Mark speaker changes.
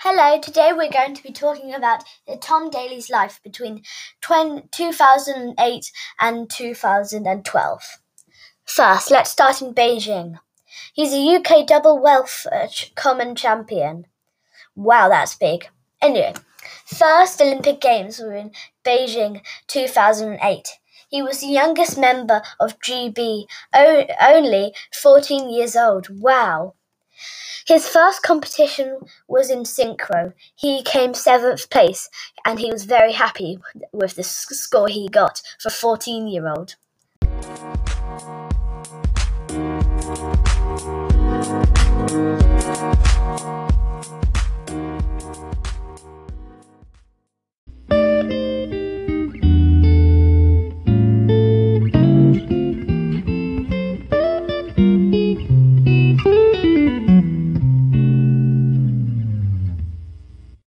Speaker 1: So today we're going to be talking about Tom Daley's life between 2008 and 2012. First, let's start in Beijing. He's a UK double welter common champion. Wow, that's big. Anyway, first Olympic Games were in Beijing 2008. He was the youngest member of GB, only 14 years old. Wow. His first competition was in synchro. He came seventh place and he was very happy with the score he got for 14 year old.